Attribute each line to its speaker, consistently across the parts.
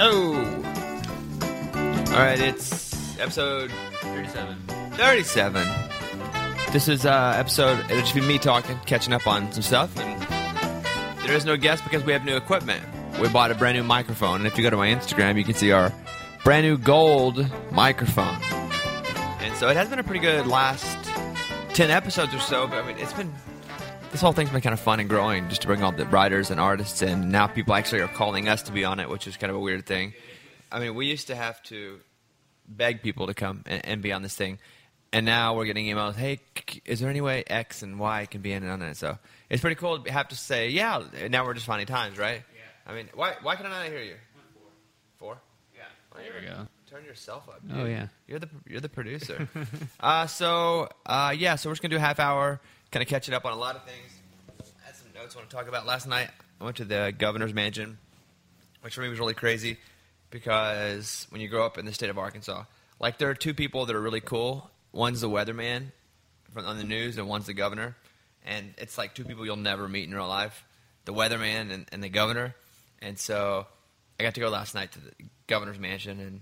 Speaker 1: Oh! Alright, it's episode
Speaker 2: 37.
Speaker 1: 37. This is uh episode, it'll just be me talking, catching up on some stuff. And there is no guest because we have new equipment. We bought a brand new microphone, and if you go to my Instagram, you can see our brand new gold microphone. And so it has been a pretty good last 10 episodes or so, but I mean, it's been this whole thing's been kind of fun and growing just to bring all the writers and artists in. And now people actually are calling us to be on it, which is kind of a weird thing. I mean, we used to have to beg people to come and, and be on this thing, and now we're getting emails. Hey, is there any way X and Y can be in on it? So it's pretty cool to have to say, yeah. Now we're just finding times, right?
Speaker 2: Yeah.
Speaker 1: I mean, why why can I not hear you? Four.
Speaker 2: four Yeah.
Speaker 1: Well,
Speaker 2: There we go.
Speaker 1: Turn yourself up.
Speaker 2: Oh, yeah.
Speaker 1: You're the you're the producer. uh, so uh, yeah, so we're just gonna do a half hour, kind of catching up on a lot of things. I had some notes I want to talk about. Last night, I went to the governor's mansion, which for me was really crazy because when you grow up in the state of Arkansas, like there are two people that are really cool. One's the weatherman from on the news, and one's the governor. And it's like two people you'll never meet in real life: the weatherman and, and the governor. And so I got to go last night to the governor's mansion, and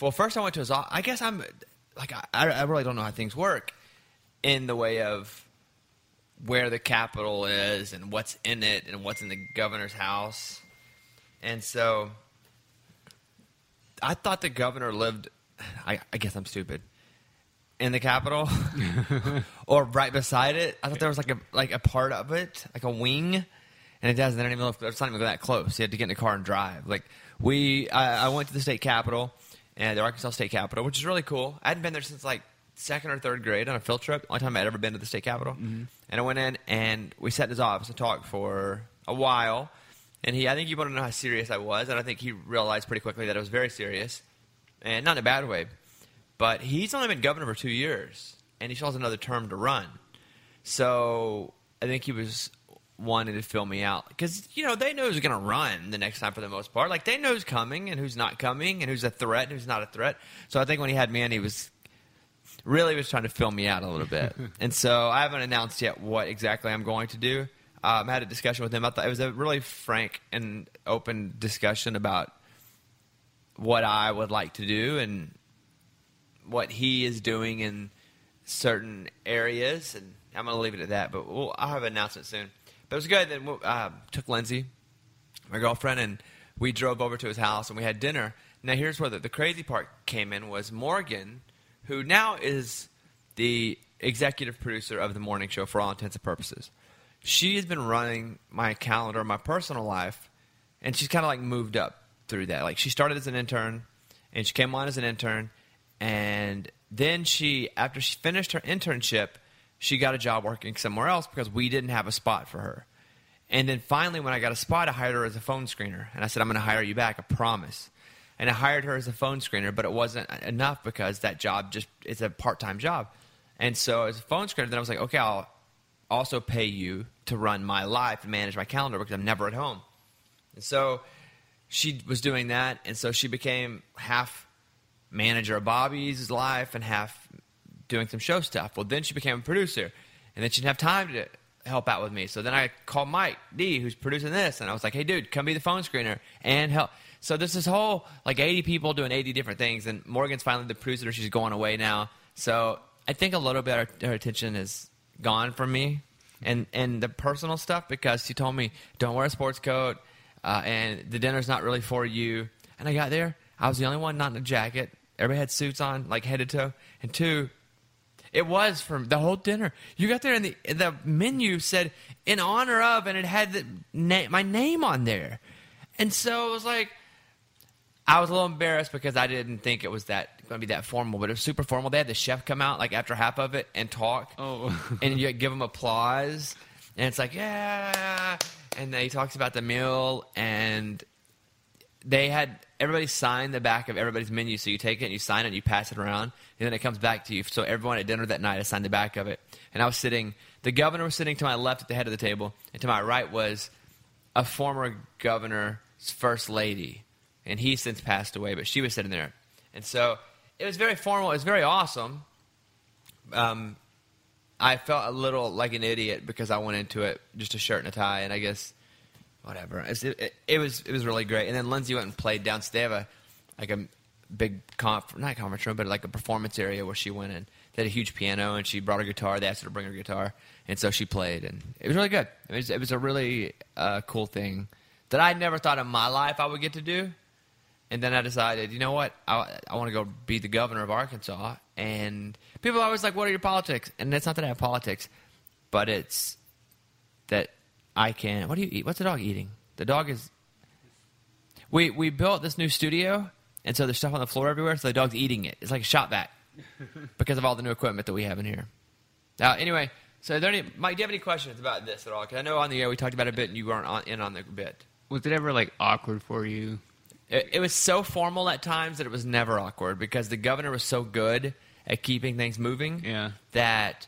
Speaker 1: well, first I went to his. office. I guess I'm like I, I really don't know how things work in the way of where the Capitol is and what's in it and what's in the governor's house, and so I thought the governor lived. I, I guess I'm stupid. In the Capitol, or right beside it. I thought there was like a like a part of it, like a wing, and it doesn't. I don't even know if it's not even that close. You had to get in the car and drive. Like we, I, I went to the state capitol, and the Arkansas State Capitol, which is really cool. I hadn't been there since like second or third grade on a field trip. Only time I'd ever been to the state capitol, mm-hmm. and I went in and we sat in his office and talked for a while. And he, I think he wanted to know how serious I was, and I think he realized pretty quickly that I was very serious, and not in a bad way. But he's only been governor for two years, and he still has another term to run. So I think he was wanting to fill me out because you know they know who's going to run the next time for the most part. Like they know who's coming and who's not coming, and who's a threat and who's not a threat. So I think when he had me in, he was really was trying to fill me out a little bit. and so I haven't announced yet what exactly I'm going to do. Um, I had a discussion with him. I thought it was a really frank and open discussion about what I would like to do and what he is doing in certain areas. And I'm going to leave it at that. But we'll, I'll have an announcement soon. But it was good. Then uh, took Lindsay, my girlfriend, and we drove over to his house and we had dinner. Now here's where the, the crazy part came in was Morgan, who now is the executive producer of the morning show for all intents and purposes. She has been running my calendar, my personal life, and she's kind of like moved up through that. Like she started as an intern, and she came on as an intern, and then she, after she finished her internship, she got a job working somewhere else because we didn't have a spot for her. And then finally, when I got a spot, I hired her as a phone screener. And I said, I'm going to hire you back, I promise. And I hired her as a phone screener, but it wasn't enough because that job just, it's a part time job. And so as a phone screener, then I was like, okay, I'll also pay you to run my life and manage my calendar because I'm never at home. And so she was doing that. And so she became half manager of Bobby's life and half doing some show stuff. Well, then she became a producer, and then she didn't have time to help out with me. So then I called Mike D, who's producing this, and I was like, "Hey, dude, come be the phone screener and help." So there's this whole like 80 people doing 80 different things, and Morgan's finally the producer. She's going away now, so I think a little bit her, her attention is gone from me, and and the personal stuff because she told me don't wear a sports coat, uh, and the dinner's not really for you. And I got there, I was the only one not in a jacket. Everybody had suits on, like head to toe. And two, it was from the whole dinner. You got there, and the the menu said in honor of, and it had the na- my name on there. And so it was like, I was a little embarrassed because I didn't think it was that going to be that formal, but it was super formal. They had the chef come out like after half of it and talk,
Speaker 2: Oh.
Speaker 1: and you give him applause, and it's like yeah, and then he talks about the meal, and they had everybody sign the back of everybody's menu. So you take it and you sign it and you pass it around, and then it comes back to you. So everyone at dinner that night has signed the back of it. And I was sitting, the governor was sitting to my left at the head of the table, and to my right was a former governor's first lady. And he since passed away, but she was sitting there. And so it was very formal. It was very awesome. Um, I felt a little like an idiot because I went into it just a shirt and a tie, and I guess whatever. It, it, it was it was really great. And then Lindsay went and played down. They have a like a big conf, not conference room, but like a performance area where she went in. They had a huge piano, and she brought her guitar. They asked her to bring her guitar, and so she played, and it was really good. It was, it was a really uh, cool thing that I never thought in my life I would get to do. And then I decided, you know what? I, I want to go be the governor of Arkansas. And people are always like, what are your politics? And it's not that I have politics, but it's that I can. What do you eat? What's the dog eating? The dog is. We we built this new studio, and so there's stuff on the floor everywhere. So the dog's eating it. It's like a Shop-Vac because of all the new equipment that we have in here. Now, anyway, so there any, Mike, do you have any questions about this at all? Because I know on the air we talked about it a bit, and you weren't on, in on the bit.
Speaker 2: Was it ever like awkward for you?
Speaker 1: It, it was so formal at times that it was never awkward because the governor was so good at keeping things moving
Speaker 2: Yeah.
Speaker 1: that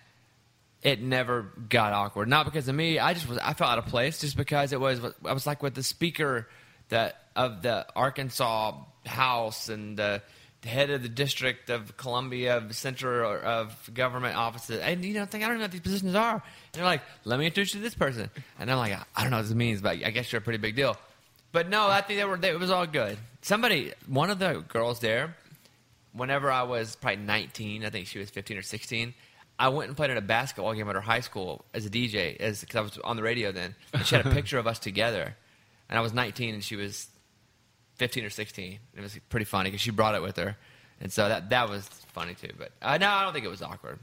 Speaker 1: it never got awkward. Not because of me. I just was I felt out of place just because it was I was like with the speaker that of the Arkansas House and the, the head of the District of Columbia of Center of Government offices. And you know, think I don't know what these positions are. And they're like, "Let me introduce you to this person." And I'm like, "I don't know what this means, but I guess you're a pretty big deal." But no, I think they were. They, it was all good. Somebody, one of the girls there, whenever I was probably 19, I think she was 15 or 16. I went and played in a basketball game at her high school as a DJ, as because I was on the radio then. And she had a picture of us together, and I was 19 and she was 15 or 16. It was pretty funny because she brought it with her, and so that that was funny too. But uh, no, I don't think it was awkward.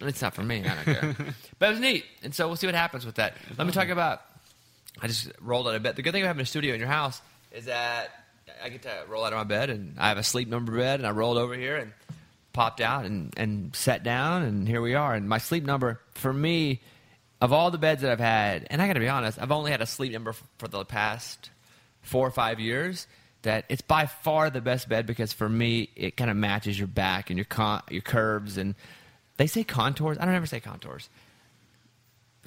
Speaker 1: It's not for me. I don't care. but it was neat, and so we'll see what happens with that. Let me talk about. I just rolled out of bed. The good thing of having a studio in your house is that I get to roll out of my bed, and I have a sleep number bed, and I rolled over here and popped out and, and sat down, and here we are. And my sleep number, for me, of all the beds that I've had, and I got to be honest, I've only had a sleep number for the past four or five years. That it's by far the best bed because for me, it kind of matches your back and your con- your curves, and they say contours. I don't ever say contours.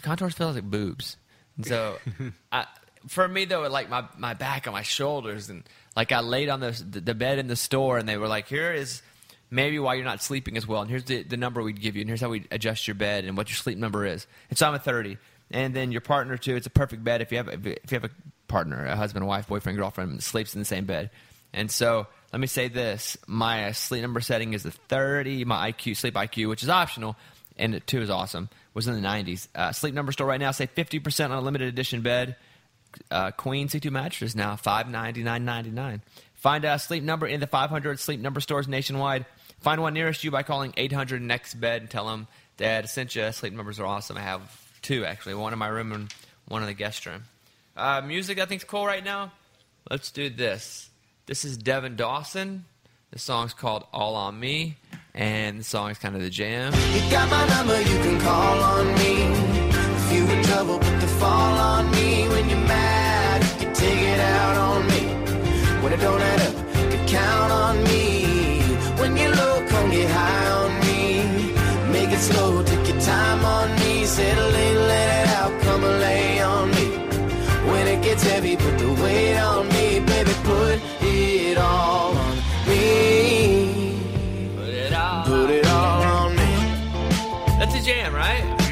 Speaker 1: Contours feel like boobs, so I, for me though, like my my back and my shoulders, and like I laid on the the bed in the store, and they were like, "Here is maybe why you're not sleeping as well, and here's the the number we'd give you, and here's how we adjust your bed, and what your sleep number is." And so I'm a 30, and then your partner too. It's a perfect bed if you have if you have a partner, a husband, wife, boyfriend, girlfriend, sleeps in the same bed, and so. Let me say this: my sleep number setting is a 30. My IQ, sleep IQ, which is optional, and it too is awesome, was in the 90s. Uh, sleep number store right now, say 50% on a limited edition bed. Uh, Queen C2 mattress now, five ninety nine ninety nine. Find a sleep number in the 500 sleep number stores nationwide. Find one nearest you by calling 800 next bed and tell them that I sent you. Sleep numbers are awesome. I have two actually, one in my room and one in the guest room. Uh, music I think's cool right now. Let's do this. This is Devin Dawson. The song's called All on Me, and the song's kind of the jam.
Speaker 3: You got my number, you can call on me. If you in trouble, put the fall on me. When you're mad, you can take it out on me. When it don't add up, you can count on me. When you're low, come get high on me. Make it slow, take your time on me. Settle in, let it out, come lay on me. When it gets heavy, put the weight on me, baby. Put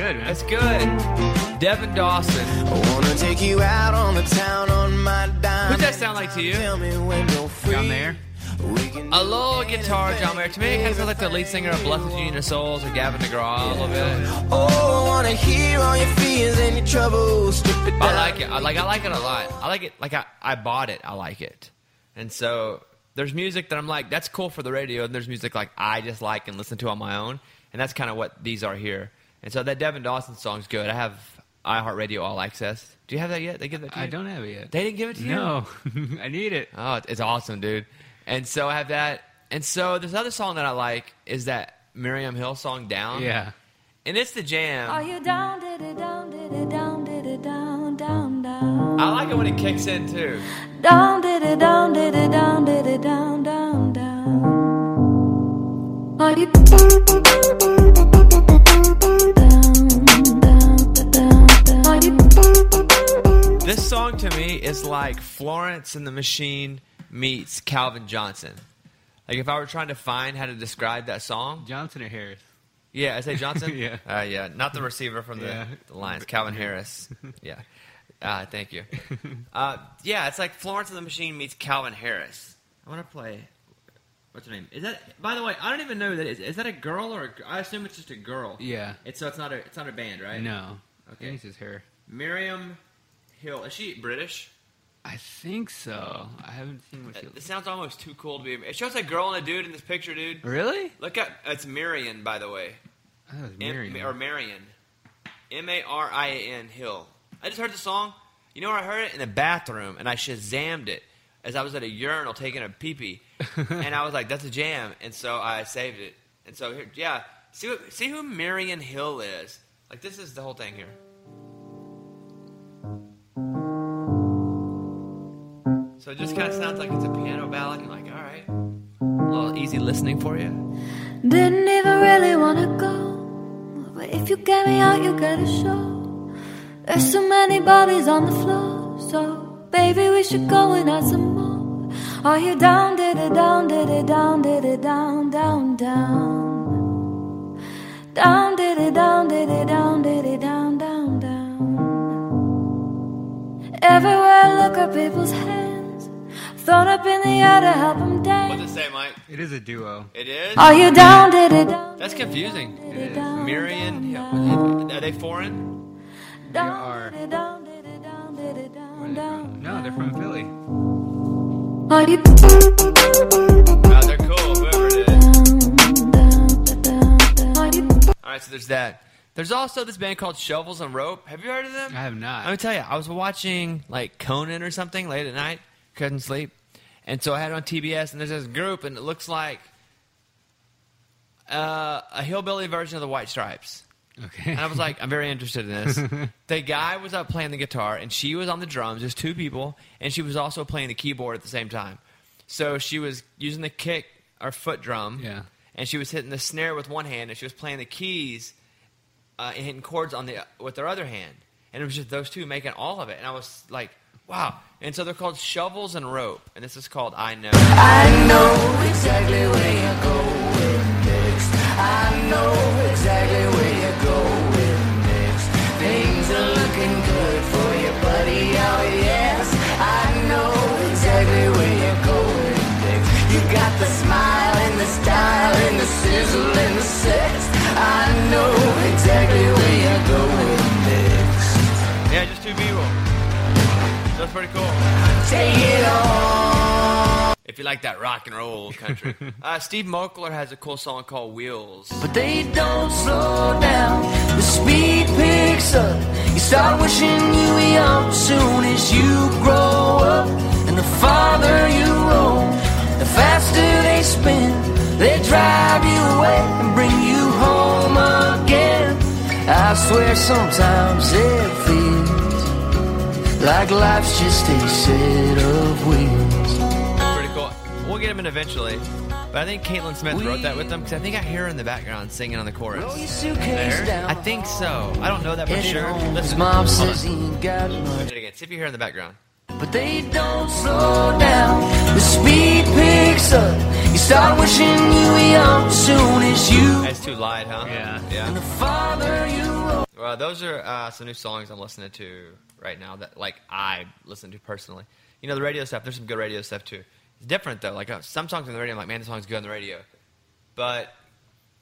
Speaker 2: Good, man.
Speaker 1: That's good. Devin Dawson.
Speaker 3: I wanna take you out on the town on my dime.
Speaker 1: Who's that sound like to you?
Speaker 3: Tell me when you're free.
Speaker 2: John Mayer?
Speaker 1: A little guitar, John Mayer. To me, it kind of sounds like the lead singer of Blessid Union of Souls or Gavin DeGraw a little bit.
Speaker 3: Oh, I wanna hear all your fears and your troubles.
Speaker 1: I like it. I like. I like it a lot. I like it. Like I, I bought it. I like it. And so there's music that I'm like, that's cool for the radio, and there's music like I just like and listen to on my own, and that's kind of what these are here. And so that Devin Dawson song's good. I have iHeartRadio All Access. Do you have that yet? They give that to you?
Speaker 2: I don't have it yet.
Speaker 1: They didn't give it to you.
Speaker 2: No, I need it.
Speaker 1: Oh, it's awesome, dude. And so I have that. And so this other song that I like is that Miriam Hill song "Down."
Speaker 2: Yeah.
Speaker 1: and it's the jam.
Speaker 4: Are you down, did it down, did it down, did it down, down, down?
Speaker 1: I like it when it kicks in too.
Speaker 4: Down, did it down, did it down, did it down, down, down. Are you
Speaker 1: This song to me is like Florence and the Machine meets Calvin Johnson. Like if I were trying to find how to describe that song,
Speaker 2: Johnson or Harris?
Speaker 1: yeah, I say Johnson.
Speaker 2: Yeah.
Speaker 1: uh, yeah, not the receiver from the,
Speaker 2: Yeah.
Speaker 1: the Lions, Calvin Harris. Yeah, Ah, thank you. uh, yeah, it's like Florence and the Machine meets Calvin Harris. I want to play. What's her name? Is that? By the way, I don't even know who that is. Is that a girl or? A, I assume it's just a girl.
Speaker 2: Yeah.
Speaker 1: It's so it's not a it's not a band, right?
Speaker 2: No.
Speaker 1: Okay.
Speaker 2: Okay. It's his hair.
Speaker 1: Miriam Hill. Is she British?
Speaker 2: I think so. I haven't seen what she
Speaker 1: It sounds almost too cool to be. It shows a girl and a dude in this picture, dude.
Speaker 2: Really?
Speaker 1: Look at it's Marian, by the way.
Speaker 2: I thought it was
Speaker 1: M- or Marion. M A R I A N Hill. I just heard the song. You know where I heard it? In the bathroom, and I shazammed it as I was at a urinal taking a pee pee, and I was like, "That's a jam," and so I saved it. And so here, yeah, see what, see who Marian Hill is. Like this is the whole thing here. So it just kind of sounds like it's a piano ballad. You're like, all right, a little easy listening for you.
Speaker 4: Didn't even really wanna go. But if you get me out, you gotta show. There's so many bodies on the floor. So, baby, we should go and add some more. Are you down, did it down, did it down, did it down, down, down? Down, did it down, did it down, did it down, down, down. Everywhere I look at people's hands. Thrown up in the air to help them dance.
Speaker 1: What's it say, Mike?
Speaker 2: It is a duo.
Speaker 1: It is.
Speaker 4: Are you down, did it down?
Speaker 1: That's confusing.
Speaker 4: did it down,
Speaker 1: Marian,
Speaker 4: down,
Speaker 1: are they foreign?
Speaker 2: They are.
Speaker 4: down, did it down, did it
Speaker 2: Where
Speaker 4: down,
Speaker 2: they. No, they're from Philly.
Speaker 4: Are you
Speaker 1: Oh, they're cool. Whoever it is.
Speaker 4: down, down, down, Are you
Speaker 1: All right, so there's that. There's also this band called Shovels and Rope. Have you heard of them?
Speaker 2: I have not.
Speaker 1: Let me tell you, I was watching like Conan or something late at night, couldn't sleep, and so I had it on TBS, and there's this group, and it looks like uh, a hillbilly version of the White Stripes.
Speaker 2: Okay.
Speaker 1: And I was like, I'm very interested in this. the guy was up playing the guitar, and she was on the drums. There's two people, and she was also playing the keyboard at the same time. So she was using the kick or foot drum,
Speaker 2: Yeah.
Speaker 1: and she was hitting the snare with one hand, and she was playing the keys uh, and hitting chords on the with her other hand. And it was just those two making all of it. And I was like, wow. And so they're called Shovels and Rope, and this is called I Know.
Speaker 3: I know exactly where you're going next. I know exactly where you're going next. Things are looking good for you, buddy. Oh yes, I know exactly where next. You got the smile and the style and the sizzle and the sex. I know exactly where next.
Speaker 1: Yeah, just two people. It's pretty cool.
Speaker 3: Take it on.
Speaker 1: If you like that rock and roll country. uh, Steve Moakler has a cool song called Wheels.
Speaker 3: But they don't slow down. The speed picks up. You start wishing you were young soon as you grow up. And the farther you roam, the faster they spin. They drive you away and bring you home again. I swear sometimes it feels like life's just a set of wheels.
Speaker 1: Pretty cool. We'll get him in eventually. But I think Caitlyn Smith wrote that with them because I think I hear her in the background singing on the chorus.
Speaker 3: Roll your suitcase down.
Speaker 1: I think so. I don't know that for
Speaker 3: Headed
Speaker 1: sure.
Speaker 3: home. His
Speaker 1: Listen,
Speaker 3: mom
Speaker 1: hold
Speaker 3: says
Speaker 1: on.
Speaker 3: he ain't got much.
Speaker 1: Do again. See if you hear in the background.
Speaker 3: But they don't slow down. The speed picks up. You start wishing you were young soon as you.
Speaker 1: That's too light, huh?
Speaker 2: Yeah. Yeah.
Speaker 3: And the
Speaker 1: Yeah.
Speaker 3: farther you.
Speaker 1: Well, those are uh, some new songs I'm listening to right now that like I listen to personally. You know, the radio stuff. There's some good radio stuff too. It's different though. Like uh, some songs on the radio, I'm like, man, this song's good on the radio. But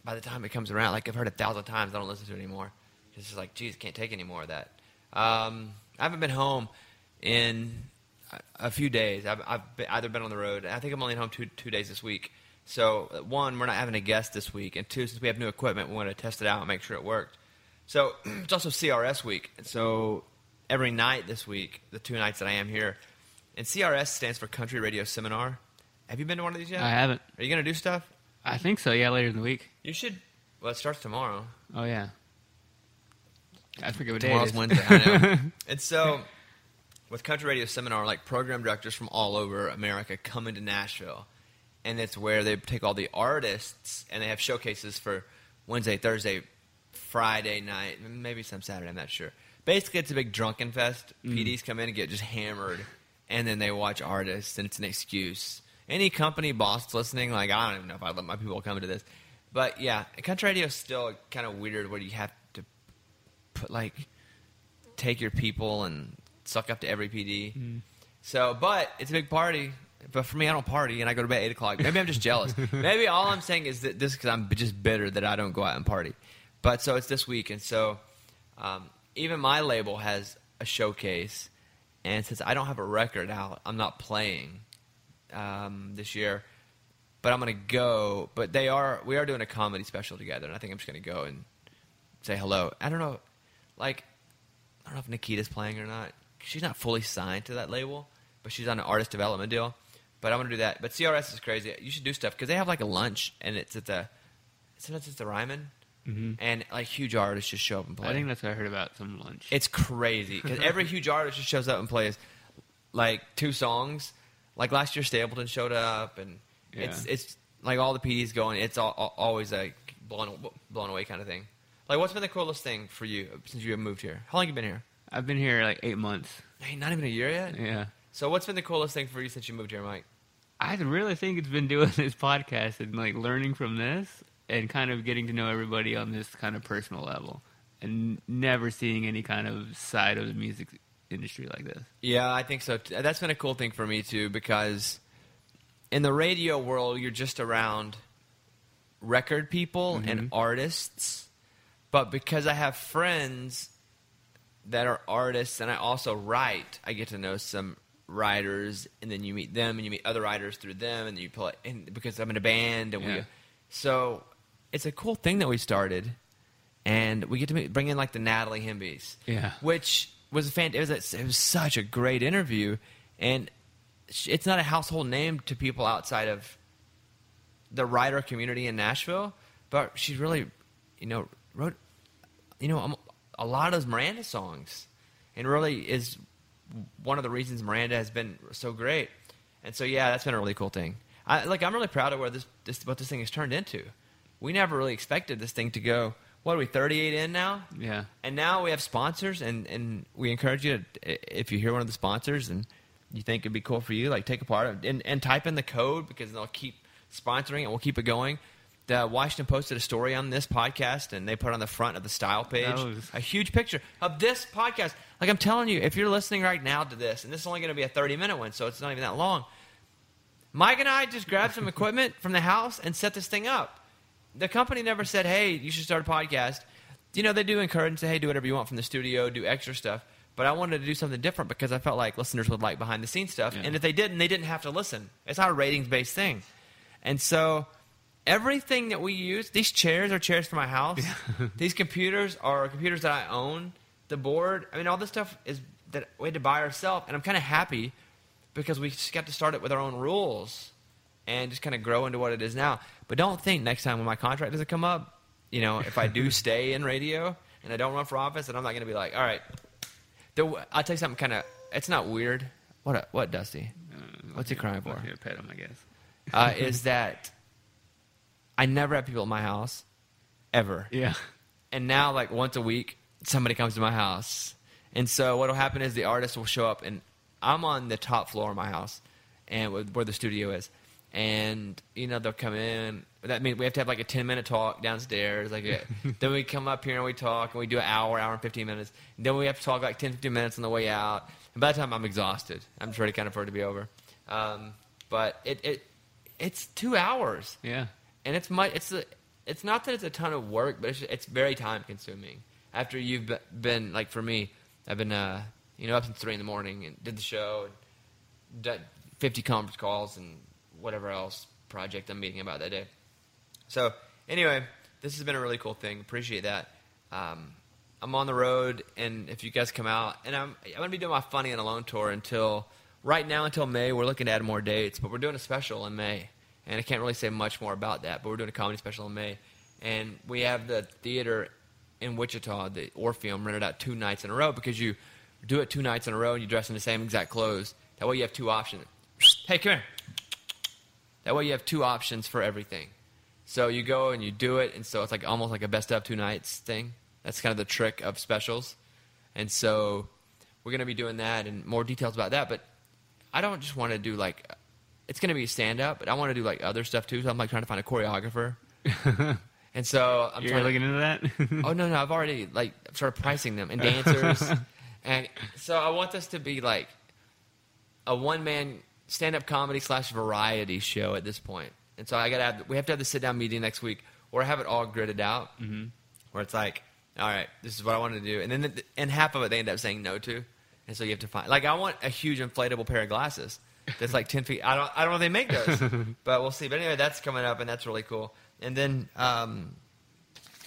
Speaker 1: by the time it comes around, like I've heard a thousand times, I don't listen to it anymore. It's just like, geez, can't take any more of that. Um, I haven't been home in a, few days. I've, I've been, either been on the road. I think I'm only home two two days this week. So one, we're not having a guest this week, and two, since we have new equipment, we want to test it out and make sure it worked. So it's also CRS week, so every night this week, the two nights that I am here, and CRS stands for Country Radio Seminar. Have you been to one of these yet?
Speaker 2: I haven't.
Speaker 1: Are you gonna do stuff?
Speaker 2: I think so. Yeah, later in the week.
Speaker 1: You should. Well, it starts tomorrow.
Speaker 2: Oh yeah. I forget what day
Speaker 1: Tomorrow's
Speaker 2: it is.
Speaker 1: Wednesday. I know. and so, with Country Radio Seminar, like program directors from all over America come into Nashville, and it's where they take all the artists and they have showcases for Wednesday, Thursday, Friday night, maybe some Saturday. I'm not sure. Basically, it's a big drunken fest. PDs come in and get just hammered, and then they watch artists, and it's an excuse. Any company boss listening, like I don't even know if I let my people come to this, but yeah, country radio is still kind of weird where you have to put like take your people and suck up to every PD.
Speaker 2: Mm.
Speaker 1: So, but it's a big party. But for me, I don't party, and I go to bed at eight o'clock. Maybe I'm just jealous. Maybe all I'm saying is that this because I'm just bitter that I don't go out and party. But so it's this week, and so um, even my label has a showcase, and since I don't have a record out, I'm not playing um, this year. But I'm gonna go. But they are. We are doing a comedy special together, and I think I'm just gonna go and say hello. I don't know, like I don't know if Nikita's playing or not. She's not fully signed to that label, but she's on an artist development deal. But I'm gonna do that. But CRS is crazy. You should do stuff because they have like a lunch, and it's at the sometimes it's the Ryman, and like huge artists just show up and play.
Speaker 2: Mm-hmm. I think that's what I heard about some lunch.
Speaker 1: It's crazy because every huge artist just shows up and plays like two songs. Like last year, Stapleton showed up, and it's
Speaker 2: Yeah.
Speaker 1: it's like all the PDs going. It's all, all- always like blown blown away kind of thing. Like, what's been the coolest thing for you since you have moved here? How long you been here?
Speaker 2: I've been here like eight months.
Speaker 1: Hey, not even a year yet.
Speaker 2: Yeah.
Speaker 1: So, what's been the coolest thing for you since you moved here, Mike?
Speaker 2: I really think it's been doing this podcast and like learning from this and kind of getting to know everybody on this kind of personal level and never seeing any kind of side of the music industry like this.
Speaker 1: Yeah, I think so. That's been a cool thing for me too because in the radio world, you're just around record people mm-hmm. and artists. But because I have friends that are artists and I also write, I get to know some writers and then you meet them and you meet other writers through them and you play and because I'm in a band and we so it's a cool thing that we started and we get to meet, bring in like the Natalie Hembys
Speaker 2: Yeah.
Speaker 1: which was a fan. It was, a, it was such a great interview, and it's not a household name to people outside of the writer community in Nashville. But she really, you know, wrote, you know, um, a lot of those Miranda songs, and really is one of the reasons Miranda has been so great. And so, yeah, that's been a really cool thing. I, like, I'm really proud of where this, this what this thing has turned into. We never really expected this thing to go. What are we, 38 in now?
Speaker 2: Yeah.
Speaker 1: And now we have sponsors, and, and we encourage you to, if you hear one of the sponsors and you think it'd be cool for you, like take a part of and, and type in the code because they'll keep sponsoring and we'll keep it going. The Washington posted a story on this podcast, and they put on the front of the style page
Speaker 2: was-
Speaker 1: a huge picture of this podcast. Like I'm telling you, if you're listening right now to this, and this is only going to be a 30 minute one, so it's not even that long. Mike and I just grabbed some equipment from the house and set this thing up. The company never said, "Hey, you should start a podcast." You know, they do encourage and say, "Hey, do whatever you want from the studio, do extra stuff." But I wanted to do something different because I felt like listeners would like behind the scenes stuff,
Speaker 2: Yeah.
Speaker 1: and if they didn't, they didn't have to listen. It's not a ratings based thing, and so everything that we use, these chairs are chairs for my house. these computers are computers that I own. The board, I mean, all this stuff is that we had to buy ourselves, and I'm kind of happy because we just got to start it with our own rules and just kind of grow into what it is now. But don't think next time when my contract doesn't come up, you know, if I do stay in radio and I don't run for office, then I'm not going to be like, all right. The, I'll tell you something kind of. It's not weird. What? What, Dusty?
Speaker 2: Uh,
Speaker 1: What's he crying for?
Speaker 2: to pet him, I guess.
Speaker 1: Uh, is that I never have people at my house, ever.
Speaker 2: Yeah.
Speaker 1: And now, like once a week, somebody comes to my house. And so what'll happen is the artist will show up, and I'm on the top floor of my house, and where the studio is. And you know they'll come in. That means we have to have like a 10 minute talk downstairs. Like a, then we come up here and we talk, and we do an hour, hour and 15 minutes. And then we have to talk like 10, 15 minutes on the way out. And by the time I'm exhausted, I'm just ready kind of for it to be over. Um, but it, it it's two hours
Speaker 2: Yeah.
Speaker 1: and it's my it's a, it's not that it's a ton of work, but it's, it's very time consuming. After you've been like for me, I've been uh, you know up since three in the morning and did the show, and done fifty conference calls and whatever else project I'm meeting about that day. So anyway, this has been a really cool thing. Appreciate that. Um, I'm on the road, and if you guys come out, and I'm I'm gonna be doing my funny and alone tour until right now until May. We're looking to add more dates, but we're doing a special in May, and I can't really say much more about that. But we're doing a comedy special in May, and we have the theater in Wichita, the Orpheum, rented out two nights in a row because you do it two nights in a row and you dress in the same exact clothes. That way you have two options. Hey, come here. That way you have two options for everything. So you go and you do it, and so it's like almost like a best of two nights thing. That's kind of the trick of specials. And so we're going to be doing that and more details about that. But I don't just want to do like, it's going to be stand up, but I want to do like other stuff too. So I'm like trying to find a choreographer. and so I'm
Speaker 2: You're
Speaker 1: trying
Speaker 2: looking into that?
Speaker 1: Oh no, no, I've already like started pricing them and dancers, And so I want this to be like a one man stand up comedy slash variety show at this point. And so I gotta have we have to have the sit down meeting next week or have it all gridded out
Speaker 2: Mm-hmm.
Speaker 1: where it's like, all right, this is what I want to do, and then the, and half of it they end up saying no to, and so you have to find like I want a huge inflatable pair of glasses that's like ten feet. I don't I don't know if they make those, but we'll see. But anyway, that's coming up, and that's really cool. And then um,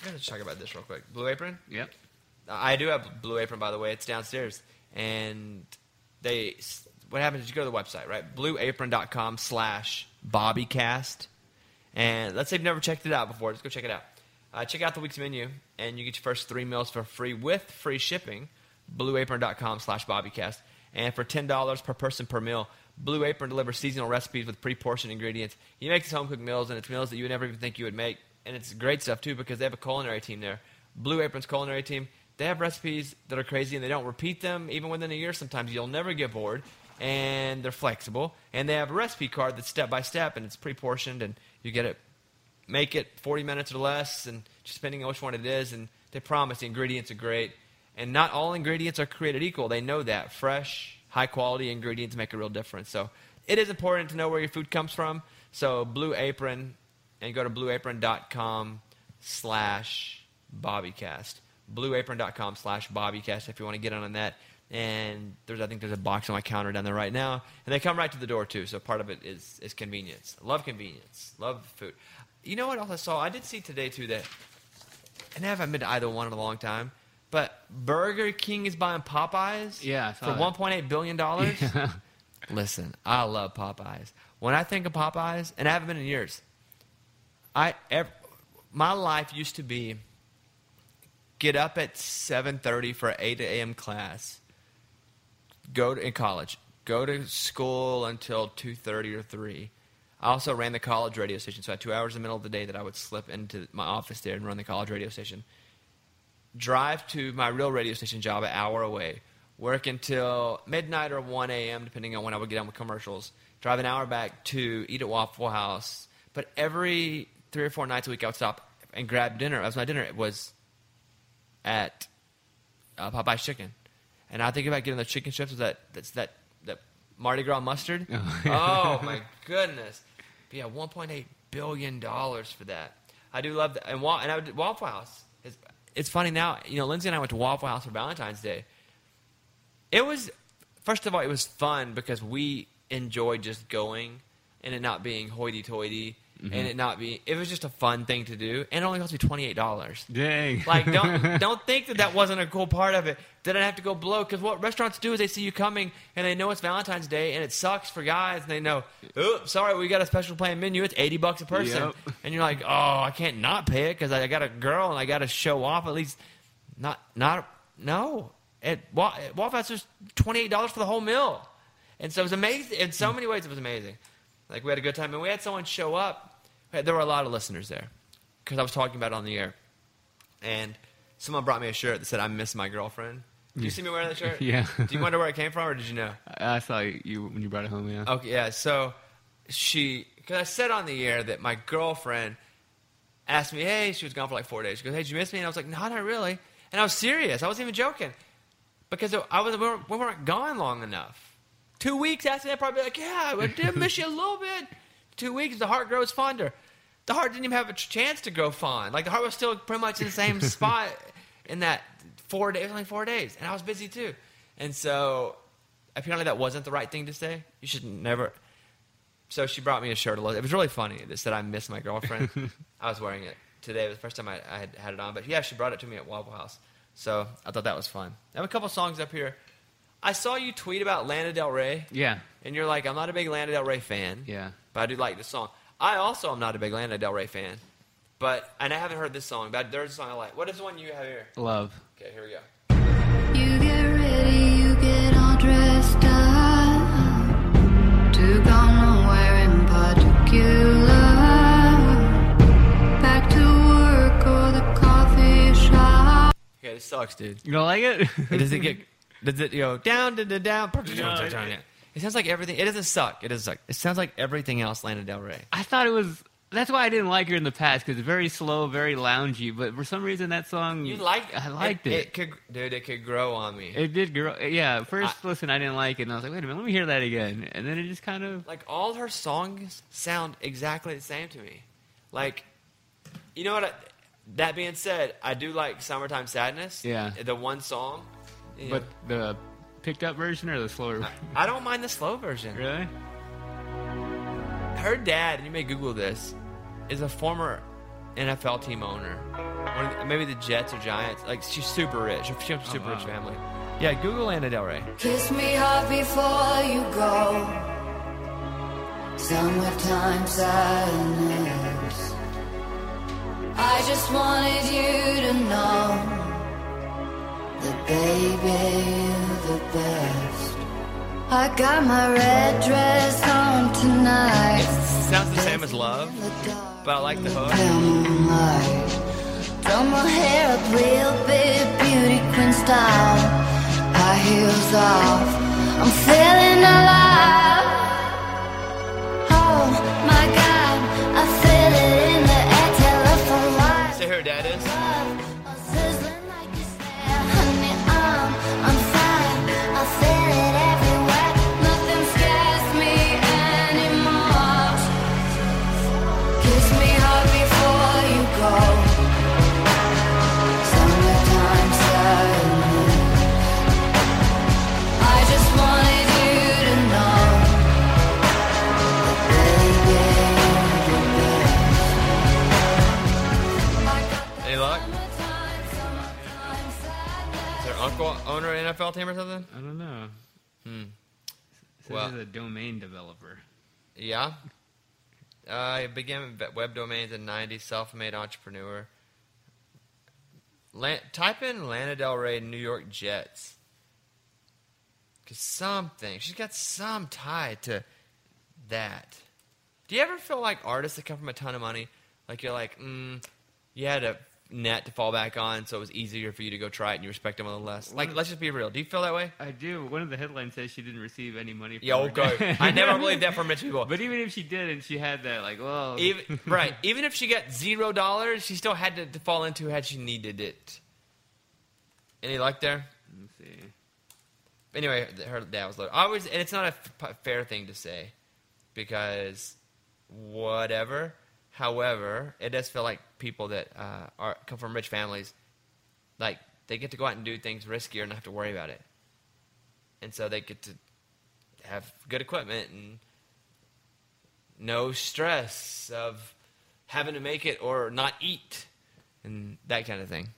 Speaker 1: I'm gonna talk about this real quick. Blue Apron.
Speaker 2: Yep.
Speaker 1: I do have Blue Apron, by the way. It's downstairs, and they. What happens is you go to the website, right? BlueApron.com slash BobbyCast, and let's say you've never checked it out before. Just go check it out. Uh, check out the week's menu, and you get your first three meals for free with free shipping. BlueApron.com slash BobbyCast, and for ten dollars per person per meal. Blue Apron delivers seasonal recipes with pre-portioned ingredients. You make these home-cooked meals, and it's meals that you would never even think you would make. And it's great stuff too because they have a culinary team there. Blue Apron's culinary team. They have recipes that are crazy, and they don't repeat them even within a year. Sometimes you'll never get bored, and they're flexible. And they have a recipe card that's step by step, and it's pre-portioned, and you get it. Make it 40 minutes or less, and just depending on which one it is. And they promise the ingredients are great. And not all ingredients are created equal. They know that. Fresh, high quality ingredients make a real difference. So it is important to know where your food comes from. So Blue Apron, and go to blueapron.com slash bobbycast. Blueapron.com slash bobbycast if you want to get on that. And there's, I think there's a box on my counter down there right now. And they come right to the door too. So part of it is, is convenience. Love convenience. Love food. You know what else I saw? I did see today too that, and I haven't been to either one in a long time, but Burger King is buying Popeyes
Speaker 2: Yeah,
Speaker 1: for
Speaker 2: that.
Speaker 1: $1.8 billion. Listen, I love Popeyes. When I think of Popeyes, and I haven't been in years, I my life used to be get up at 7.30 for an 8 a.m. class, go to, in college, go to school until 2.30 or 3. I also ran the college radio station, so I had two hours in the middle of the day that I would slip into my office there and run the college radio station. Drive to my real radio station job an hour away. Work until midnight or 1 a.m., depending on when I would get on with commercials. Drive an hour back to eat at Waffle House. But every three or four nights a week, I would stop and grab dinner. As my dinner It was at uh, Popeye's Chicken, and I think about getting the chicken strips with that that's that that Mardi Gras mustard.
Speaker 2: Oh,
Speaker 1: oh my goodness! But yeah, 1.8 billion dollars for that. I do love that, and, Wa- and I would, Waffle House. It's, it's funny now. You know, Lindsay and I went to Waffle House for Valentine's Day. It was, first of all, it was fun because we enjoyed just going and it not being hoity-toity and it not be. It was just a fun thing to do, and it only cost me twenty-eight dollars.
Speaker 2: Dang.
Speaker 1: Like, don't don't think that that wasn't a cool part of it. That I have to go blow because what restaurants do is they see you coming and they know it's Valentine's Day and it sucks for guys and they know, oh, sorry, we got a special plan menu. It's eighty bucks a person,
Speaker 2: Yep.
Speaker 1: and you're like, oh, I can't not pay it because I got a girl and I got to show off at least. Not not no. At Wa- at Waffle House, there's twenty eight dollars for the whole meal, and so it was amazing. In so many ways, it was amazing. Like we had a good time, and we had someone show up. There were a lot of listeners there because I was talking about it on the air and someone brought me a shirt that said "I miss my girlfriend." Did you see me wearing that shirt?
Speaker 2: Yeah.
Speaker 1: Do you wonder where it came from, or did you know?
Speaker 2: I I saw you when you brought it home. Yeah.
Speaker 1: Okay, yeah. So she, because I said on the air that my girlfriend asked me, "Hey," she was gone for like four days. She goes, "Hey, did you miss me?" And I was like, "No, not really." And I was serious. I wasn't even joking because I was we weren't, we weren't gone long enough. Two weeks after that, probably be like, "Yeah, I did miss you a little bit." Two weeks, the heart grows fonder. The heart didn't even have a chance to grow fond. Like the heart was still pretty much in the same spot in that four days, only four days, and I was busy too. And so apparently that wasn't the right thing to say. You should never. So she brought me a shirt. It was really funny. It said I miss my girlfriend. I was wearing it today. It was the first time I, I had had it on. But yeah, she brought it to me at Waffle House. So I thought that was fun. I have a couple songs up here. I saw you tweet about Lana Del Rey,
Speaker 2: Yeah.
Speaker 1: and you're like, I'm not a big Lana Del Rey fan,
Speaker 2: Yeah.
Speaker 1: but I do like this song. I also am not a big Lana Del Rey fan, but and I haven't heard this song. But there's a song I like. What is the one you have here?
Speaker 2: Love.
Speaker 1: Okay, here we go.
Speaker 4: You get ready, you get all dressed up to go nowhere in particular. Back to work or the coffee shop.
Speaker 1: Okay, this sucks, dude.
Speaker 2: You don't like it?
Speaker 1: it Does it get? Does it go down, down, down, down? It sounds like everything. It doesn't suck. It doesn't suck. It sounds like everything else. Lana Del Rey.
Speaker 2: I thought it was That's why I didn't like her in the past because it's very slow, very loungy. But for some reason, that song
Speaker 1: You like?
Speaker 2: I liked it.
Speaker 1: It could, dude. It could grow on me.
Speaker 2: It did grow. Yeah, first listen, I didn't like it, and I was like, wait a minute, let me hear that again. And then it just kind of.
Speaker 1: like all her songs sound exactly the same to me. Like, you know what? I, that being said, I do like "Summertime Sadness."
Speaker 2: Yeah.
Speaker 1: the one song. You
Speaker 2: But the picked up version or the slower?
Speaker 1: I don't mind the slow version.
Speaker 2: really?
Speaker 1: Her dad, and you may Google this, is a former NFL team owner. One of the- maybe the Jets or Giants. Like she's super rich. She has a oh, super
Speaker 2: wow.
Speaker 1: rich family. Yeah, Google Lana Del Rey.
Speaker 3: Kiss me hard before you go. Summertime sadness. I just wanted you to know that baby you're the best. I got my red dress on tonight.
Speaker 1: It Sounds the same as Love, but I like the hook.
Speaker 3: Throw my hair up real big, beauty queen style. High heels off, I'm feeling alive.
Speaker 1: Any luck?
Speaker 3: summertime, summertime sadness.
Speaker 1: Is their uncle owner an NFL team or something?
Speaker 2: I don't know.
Speaker 1: Hmm.
Speaker 2: So
Speaker 1: Well-
Speaker 2: well, a domain developer.
Speaker 1: Yeah. Uh, I began with web domains in '90s. Self-made entrepreneur. Lan- type in Lana Del Rey, New York Jets. Cause something she's got some tie to that. Do you ever feel like artists that come from a ton of money, like you're like, mm, you had a net to fall back on, so it was easier for you to go try it, and you respect them a little less. Like, let's just be real. Do you feel that way?
Speaker 2: I do. One of the headlines says she didn't receive any money. From
Speaker 1: Yeah, okay. I never believed that from rich people.
Speaker 2: But even if she did, and she had that, like, well,
Speaker 1: even right even if she got zero dollars she still had to, to fall into had she needed it any luck there
Speaker 2: Let's see.
Speaker 1: anyway her dad was low i was and it's not a f- fair thing to say because whatever however it does feel like people that uh, are come from rich families like they get to go out and do things riskier and not have to worry about it and so they get to have good equipment and no stress of having to make it or not eat and that kind of thing.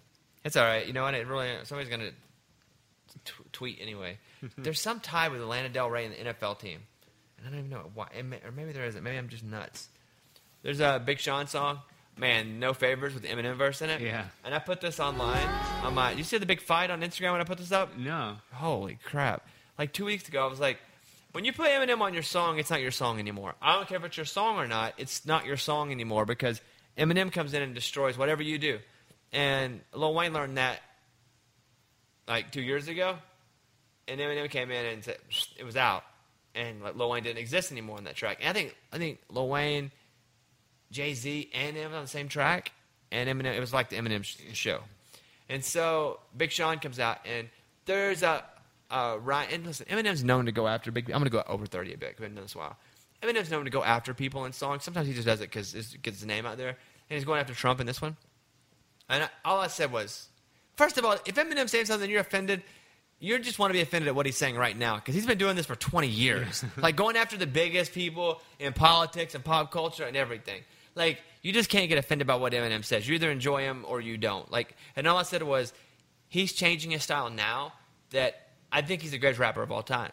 Speaker 1: It's all right. You know what? It really somebody's gonna t- tweet anyway. There's some tie with Lana Del Rey and the NFL team, and I don't even know why. may- Or maybe there isn't. Maybe I'm just nuts. There's a Big Sean song. Man, no favors with the Eminem verse in it.
Speaker 2: Yeah.
Speaker 1: And I put this online on my. You see the big fight on Instagram when I put this up?
Speaker 2: No.
Speaker 1: Holy crap. Like two weeks ago, I was like, when you put Eminem on your song, it's not your song anymore. I don't care if it's your song or not, it's not your song anymore because Eminem comes in and destroys whatever you do. And Lil Wayne learned that like two years ago. And Eminem came in and said it was out. And like, Lil Wayne didn't exist anymore on that track. And I think I think Lil Wayne, Jay Z, and Eminem on the same track. And Eminem, it was like the Eminem sh- show. And so Big Sean comes out, and there's a, a Ryan. And listen, Eminem's known to go after big. I'm going to go over 30 a bit. I've been doing this a while. Eminem's known to go after people in songs. Sometimes he just does it because it gets his name out there. And he's going after Trump in this one. And I, all I said was, first of all, if Eminem saying something you're offended, you just want to be offended at what he's saying right now because he's been doing this for 20 years. like going after the biggest people in politics and pop culture and everything. Like you just can't get offended about what Eminem says. You either enjoy him or you don't. Like, and all I said was, he's changing his style now that I think he's the greatest rapper of all time.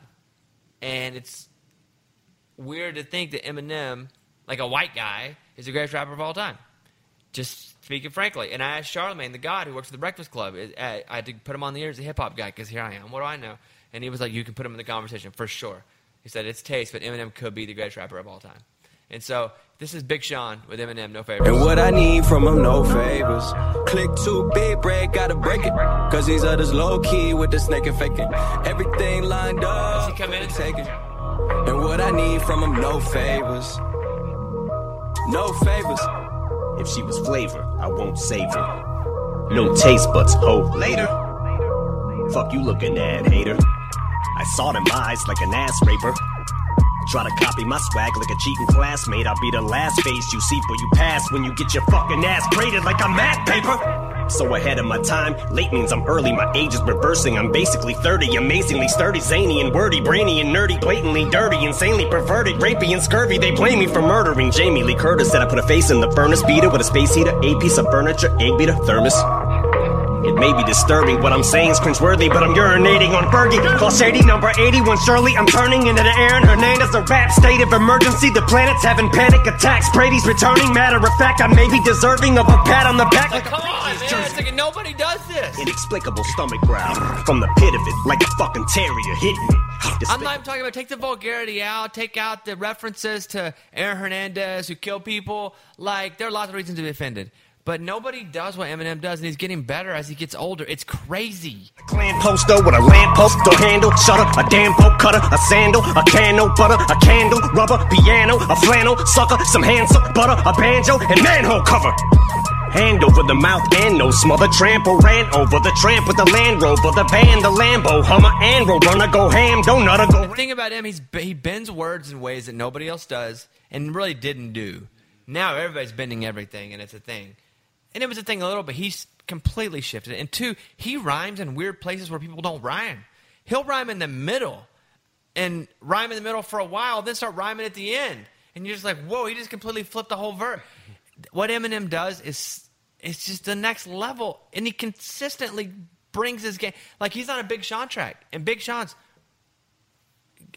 Speaker 1: And it's weird to think that Eminem, like a white guy, is the greatest rapper of all time. Just speaking frankly. And I asked Charlamagne, the God who works for the Breakfast Club, I, I had to put him on the air as a hip hop guy because here I am. What do I know? And he was like, you can put him in the conversation for sure. He said it's taste, but Eminem could be the greatest rapper of all time. And so this is Big Sean with Eminem, no favors.
Speaker 5: And what I need from him, no favors. Click too big, break, gotta break it. Cause these others low key with the snake and faking. Everything lined up.
Speaker 1: Does he come in?
Speaker 5: and Take it. And what I need from him, no favors. no favors.
Speaker 6: If she was flavor, I won't save her. No taste buds, ho. Later. Fuck you looking at, hater. I saw them eyes like an ass raper. Try to copy my swag like a cheating classmate. I'll be the last face you see for you pass when you get your fucking ass braided like a math paper. So ahead of my time, late means I'm early. My age is reversing. I'm basically 30, amazingly sturdy, zany and wordy, brainy and nerdy, blatantly dirty, insanely perverted, rapey and scurvy. They blame me for murdering Jamie Lee Curtis. Said I put a face in the furnace, beater with a space heater, a piece of furniture, egg beater, thermos. It may be disturbing, what I'm saying is cringeworthy, but I'm urinating on Fergie. Call Shady number 81 Shirley. I'm turning into the Aaron Hernandez, a rap state of emergency. The planet's having panic attacks. Brady's returning. Matter of fact, I may be deserving of a pat on the back.
Speaker 1: Like, come on, man. It's like nobody does this.
Speaker 6: Inexplicable stomach growl from the pit of it, like a fucking terrier hitting me.
Speaker 1: I'm not even talking about take the vulgarity out, take out the references to Aaron Hernandez who killed people. Like there are lots of reasons to be offended. But nobody does what Eminem does, and he's getting better as he gets older. It's crazy.
Speaker 6: A Clan poster with a lamp post or handle, shutter, a damn poke cutter, a sandal, a can no butter, a candle, rubber, piano, a flannel, sucker, some hand soap, butter, a banjo, and manhole cover. Hand over the mouth and no smother trample ran over the tramp with the Land Rover, the band, the Lambo, Hummer, and Roadrunner go ham, don't nutter go.
Speaker 1: The thing about him, he's he bends words in ways that nobody else does, and really didn't do. Now everybody's bending everything, and it's a thing. And it was a thing a little, but he's completely shifted. And two, he rhymes in weird places where people don't rhyme. He'll rhyme in the middle, and rhyme in the middle for a while, then start rhyming at the end, and you're just like, whoa, he just completely flipped the whole verse. What Eminem does is it's just the next level, and he consistently brings his game. Like he's on a Big Sean track, and Big Sean's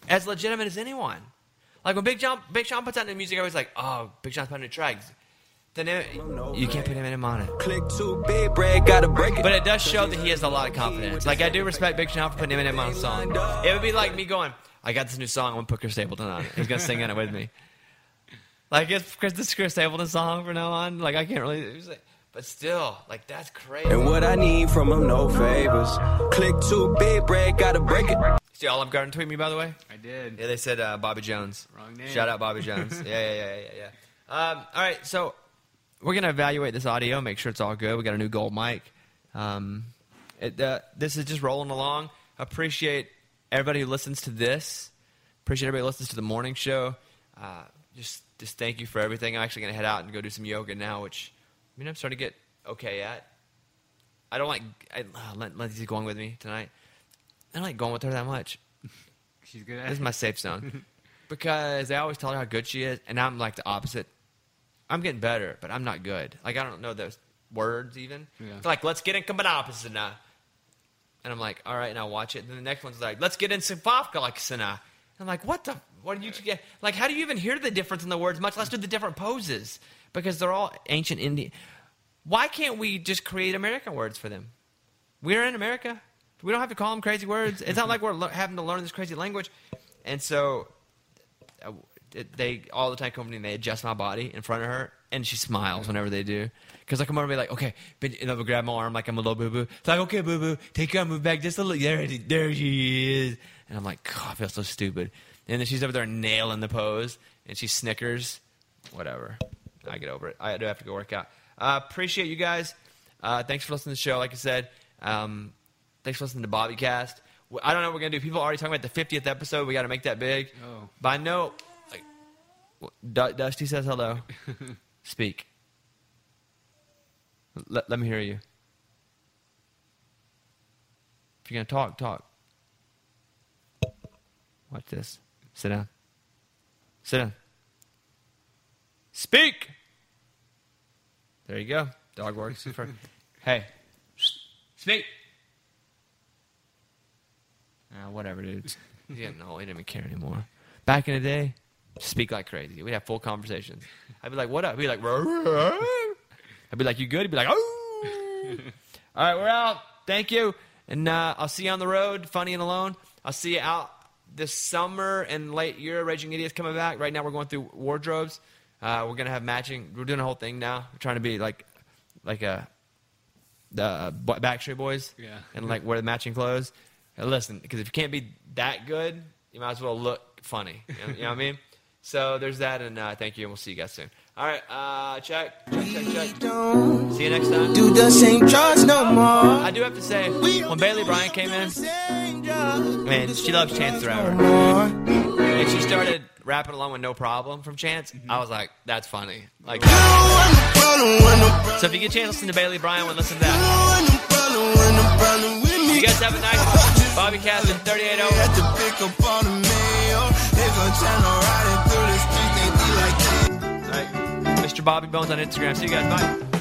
Speaker 1: as legitimate as anyone. Like when Big Sean, Big Sean puts out new music, I was like, oh, Big Sean's putting new tracks. Then it, you can't put him Eminem on it.
Speaker 5: Click too big, bread, gotta break it.
Speaker 1: But it does show that he has a lot of confidence. Like I do respect Big Sean for putting Eminem on a song. It would be like me going, I got this new song, I'm gonna put Chris Stapleton on it. He's gonna sing in it with me. Like it's Chris this Chris Stapleton song from now on. Like I can't really it was like- but still, like that's crazy.
Speaker 5: And what I need from him, no favors. Click too big, bread, gotta break it.
Speaker 1: See Olive Garden tweet me by the way?
Speaker 2: I did.
Speaker 1: Yeah, they said uh, Bobby Jones.
Speaker 2: Wrong name.
Speaker 1: Shout out Bobby Jones. yeah, yeah, yeah, yeah, yeah. Um, all right, so we're gonna evaluate this audio, make sure it's all good. We got a new gold mic. Um, it, uh, this is just rolling along. Appreciate everybody who listens to this. Appreciate everybody who listens to the morning show. Uh, just, just thank you for everything. I'm actually gonna head out and go do some yoga now, which I mean I'm starting to get okay at. I don't like I, uh, Lin- Lindsay's going with me tonight. I don't like going with her that much.
Speaker 2: She's good at
Speaker 1: This is my safe zone. because they always tell her how good she is, and I'm like the opposite. I'm getting better, but I'm not good. Like I don't know those words even.
Speaker 2: Yeah.
Speaker 1: It's like let's get in now. And I'm like, all right, and I watch it. Then the next one's like, let's get in Sivavka like Sana. I'm like, what the? What do you get? Like, how do you even hear the difference in the words? Much less do the different poses because they're all ancient Indian. Why can't we just create American words for them? We're in America. We don't have to call them crazy words. It's not like we're le- having to learn this crazy language. And so uh, it- they all the time come to me and they adjust my body in front of her, and she smiles whenever they do. Because I come over and be like, okay, and they'll grab my arm like I'm a little boo boo. It's like, okay, boo boo, take your move back just a little. There, it- there she is. And I'm like, God, I feel so stupid. And then she's over there nailing the pose, and she snickers. Whatever. I get over it. I do have to go work out. Uh, appreciate you guys. Uh, thanks for listening to the show. Like I said, um, thanks for listening to Bobby Cast. W- I don't know what we're gonna do. People are already talking about the 50th episode. We got to make that big.
Speaker 2: Oh.
Speaker 1: But I know, Du- Dusty says hello. Speak. Let, let me hear you. If you're gonna talk, talk. Watch this. Sit down. Sit down. Speak. There you go. Dog works. Hey, speak. Ah, whatever, dude. Getting old. He didn't even care anymore. Back in the day, speak like crazy. We'd have full conversations. I'd be like, "What up?" He'd be like, "Ruh, ruh, ruh." "I'd be like, you good?" He'd be like, "Oh." All right, we're out. Thank you, and uh, I'll see you on the road, funny and alone. I'll see you out this summer and late year. Raging Idiots coming back. Right now, we're going through wardrobes. Uh, we're gonna have matching. We're doing a whole thing now. We're trying to be like, like a the uh, Backstreet Boys.
Speaker 2: Yeah.
Speaker 1: And like wear the matching clothes. And listen, because if you can't be that good, you might as well look funny. You know, you know what I mean? So there's that, and uh, thank you, and we'll see you guys soon. All right, uh, check, check, check, check. See you next time.
Speaker 3: Do the same drugs no more.
Speaker 1: I do have to say, when Bailey Bryan came in, man, she loves Chance the Rapper. And she started rapping along with No Problem from Chance. I was like, that's funny. Like, so if you get a chance to listen to Bailey Bryan, well, listen to that. You guys have a nice one. Bobby Caston, 38 over. Mr. Bobby Bones on Instagram. See you guys. Bye.